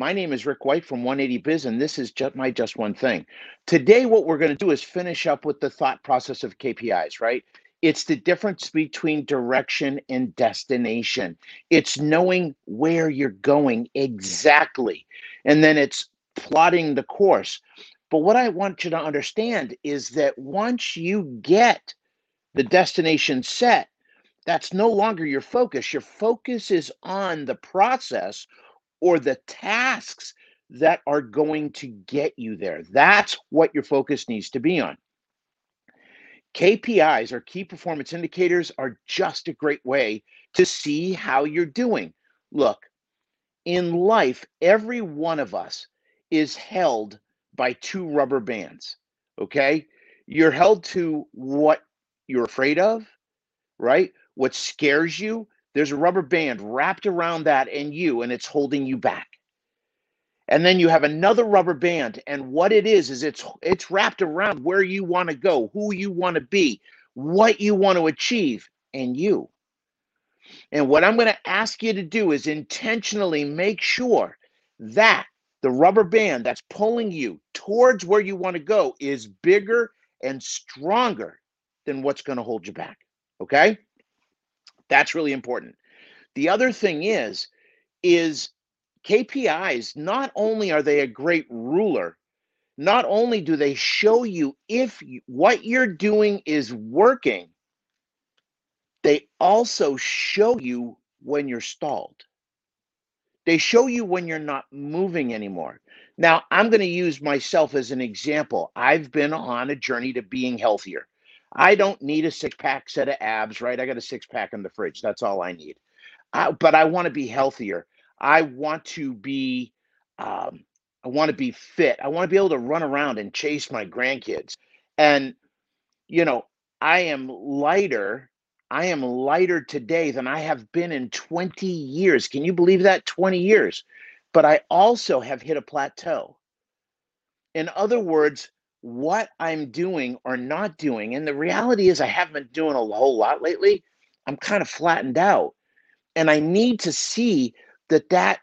My name is Rick White from 180 Biz, and this is just my Just One Thing. Today, what we're going to do is finish up with the thought process of KPIs, right? It's the difference between direction and destination. It's knowing where you're going exactly. And then it's plotting the course. But what I want you to understand is that once you get the destination set, that's no longer your focus. Your focus is on the process or the tasks that are going to get you there. That's what your focus needs to be on. KPIs or key performance indicators are just a great way to see how you're doing. Look, in life, every one of us is held by two rubber bands. Okay. You're held to what you're afraid of, right? What scares you. There's a rubber band wrapped around that and you, and it's holding you back. And then you have another rubber band, and what it is is it's it's wrapped around where you want to go, who you want to be, what you want to achieve, and you. And what I'm going to ask you to do is intentionally make sure that the rubber band that's pulling you towards where you want to go is bigger and stronger than what's going to hold you back. Okay? That's really important. The other thing is is KPIs not only are they a great ruler, not only do they show you if you, what you're doing is working, they also show you when you're stalled. They show you when you're not moving anymore. Now, I'm going to use myself as an example. I've been on a journey to being healthier. I don't need a six pack set of abs, right? I got a six pack in the fridge. That's all I need. I, but I want to be healthier. I want to be, um, I want to be fit. I want to be able to run around and chase my grandkids. And, you know, I am lighter I am lighter today than I have been in 20 years. Can you believe that? 20 years. But I also have hit a plateau. In other words, what I'm doing or not doing, and the reality is I haven't been doing a whole lot lately. I'm kind of flattened out. And I need to see that that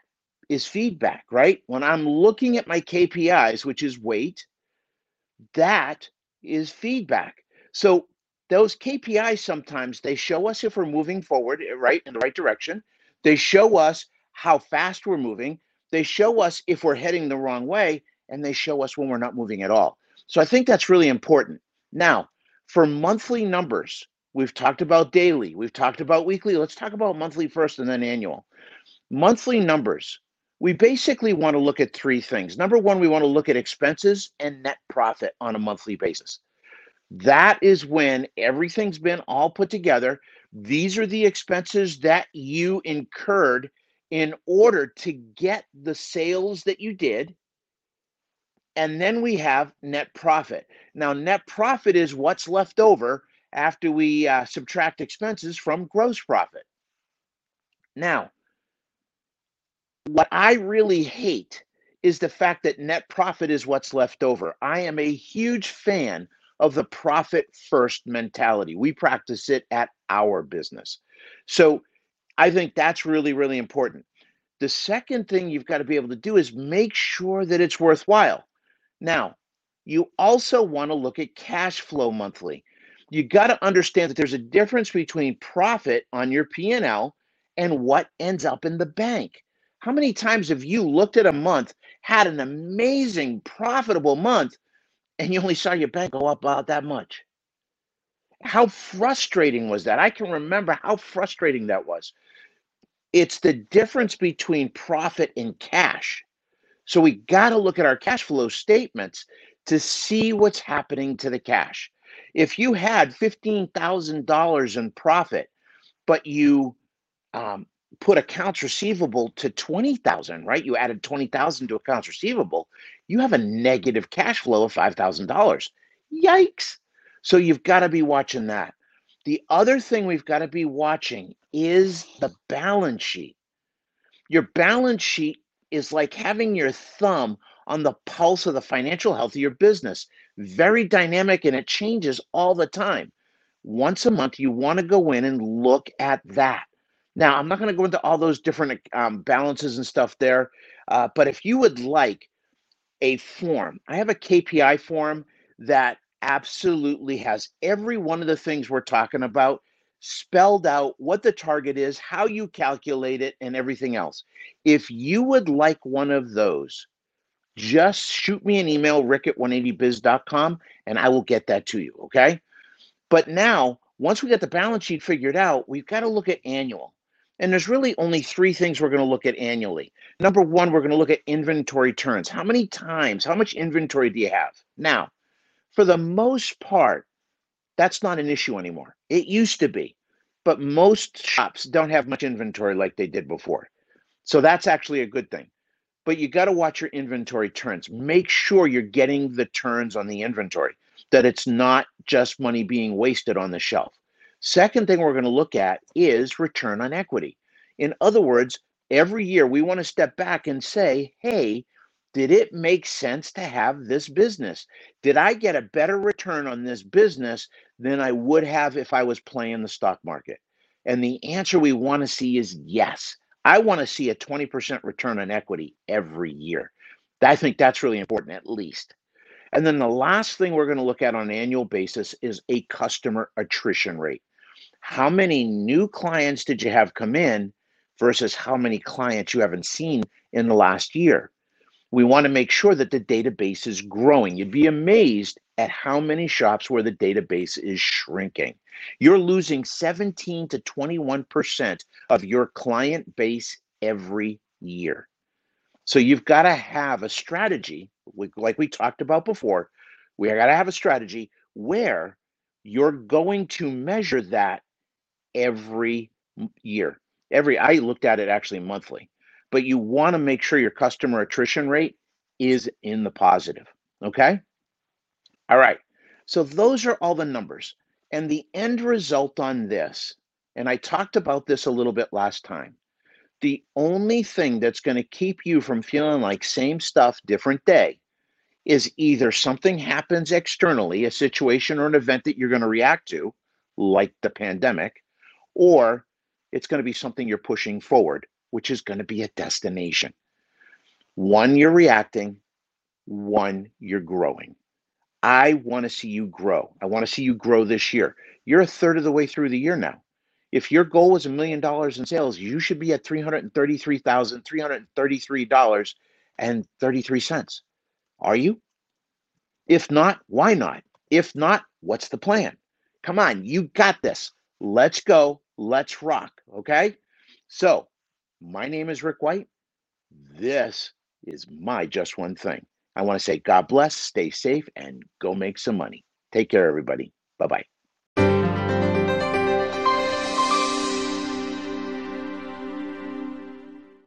is feedback, right? When I'm looking at my KPIs, which is weight, that is feedback. So those KPIs sometimes they show us if we're moving forward eh, right in the right direction. They show us how fast we're moving. They show us if we're heading the wrong way, and they show us when we're not moving at all. So I think that's really important. Now, for monthly numbers, we've talked about daily, we've talked about weekly. Let's talk about monthly first and then annual. Monthly numbers, we basically want to look at three things. Number one, we want to look at expenses and net profit on a monthly basis. That is when everything's been all put together. These are the expenses that you incurred in order to get the sales that you did. And then we have net profit. Now, net profit is what's left over after we uh, subtract expenses from gross profit. Now, what I really hate is the fact that net profit is what's left over. I am a huge fan of the profit first mentality. We practice it at our business. So I think that's really, really important. The second thing you've got to be able to do is make sure that it's worthwhile. Now, you also want to look at cash flow monthly. You got to understand that there's a difference between profit on your P&L and what ends up in the bank. How many times have you looked at a month, had an amazing profitable month, and you only saw your bank go up about that much. How frustrating was that? I can remember how frustrating that was. It's the difference between profit and cash. So we got to look at our cash flow statements to see what's happening to the cash. If you had $15,000 in profit, but you um, put accounts receivable to 20,000, right? You added 20,000 to accounts receivable, you have a negative cash flow of $5,000. Yikes. So you've got to be watching that. The other thing we've got to be watching is the balance sheet. Your balance sheet is like having your thumb on the pulse of the financial health of your business. Very dynamic and it changes all the time. Once a month, you want to go in and look at that. Now, I'm not going to go into all those different um, balances and stuff there. Uh, but if you would like a form, I have a KPI form that absolutely has every one of the things we're talking about spelled out what the target is, how you calculate it, and everything else. If you would like one of those, just shoot me an email, rick at 180biz.com, and I will get that to you. Okay. But now, once we get the balance sheet figured out, we've got to look at annual. And there's really only three things we're going to look at annually. Number one, we're going to look at inventory turns. How many times, how much inventory do you have? Now, for the most part, that's not an issue anymore. It used to be, but most shops don't have much inventory like they did before. So that's actually a good thing. But you got to watch your inventory turns. Make sure you're getting the turns on the inventory, that it's not just money being wasted on the shelf. Second thing we're going to look at is return on equity. In other words, every year we want to step back and say, hey, did it make sense to have this business? Did I get a better return on this business than I would have if I was playing the stock market? And the answer we want to see is yes. I want to see a 20% return on equity every year. I think that's really important, at least. And then the last thing we're going to look at on an annual basis is a customer attrition rate. How many new clients did you have come in versus how many clients you haven't seen in the last year? We want to make sure that the database is growing. You'd be amazed at how many shops where the database is shrinking. You're losing 17 to 21% of your client base every year. So you've got to have a strategy, like we talked about before. We got to have a strategy where you're going to measure that every year. Every I looked at it actually monthly but you want to make sure your customer attrition rate is in the positive. Okay. All right. So those are all the numbers. And the end result on this, and I talked about this a little bit last time, the only thing that's going to keep you from feeling like same stuff, different day, is either something happens externally, a situation or an event that you're going to react to, like the pandemic, or it's going to be something you're pushing forward, which is going to be a destination. One, you're reacting, one, you're growing. I want to see you grow. I want to see you grow this year. You're a third of the way through the year now. If your goal was a million dollars in sales, you should be at $333,333.33. Are you? If not, why not? If not, what's the plan? Come on, you got this. Let's go. Let's rock. Okay. So my name is Rick White. This is my Just One Thing. I want to say God bless, stay safe, and go make some money. Take care, everybody. Bye bye.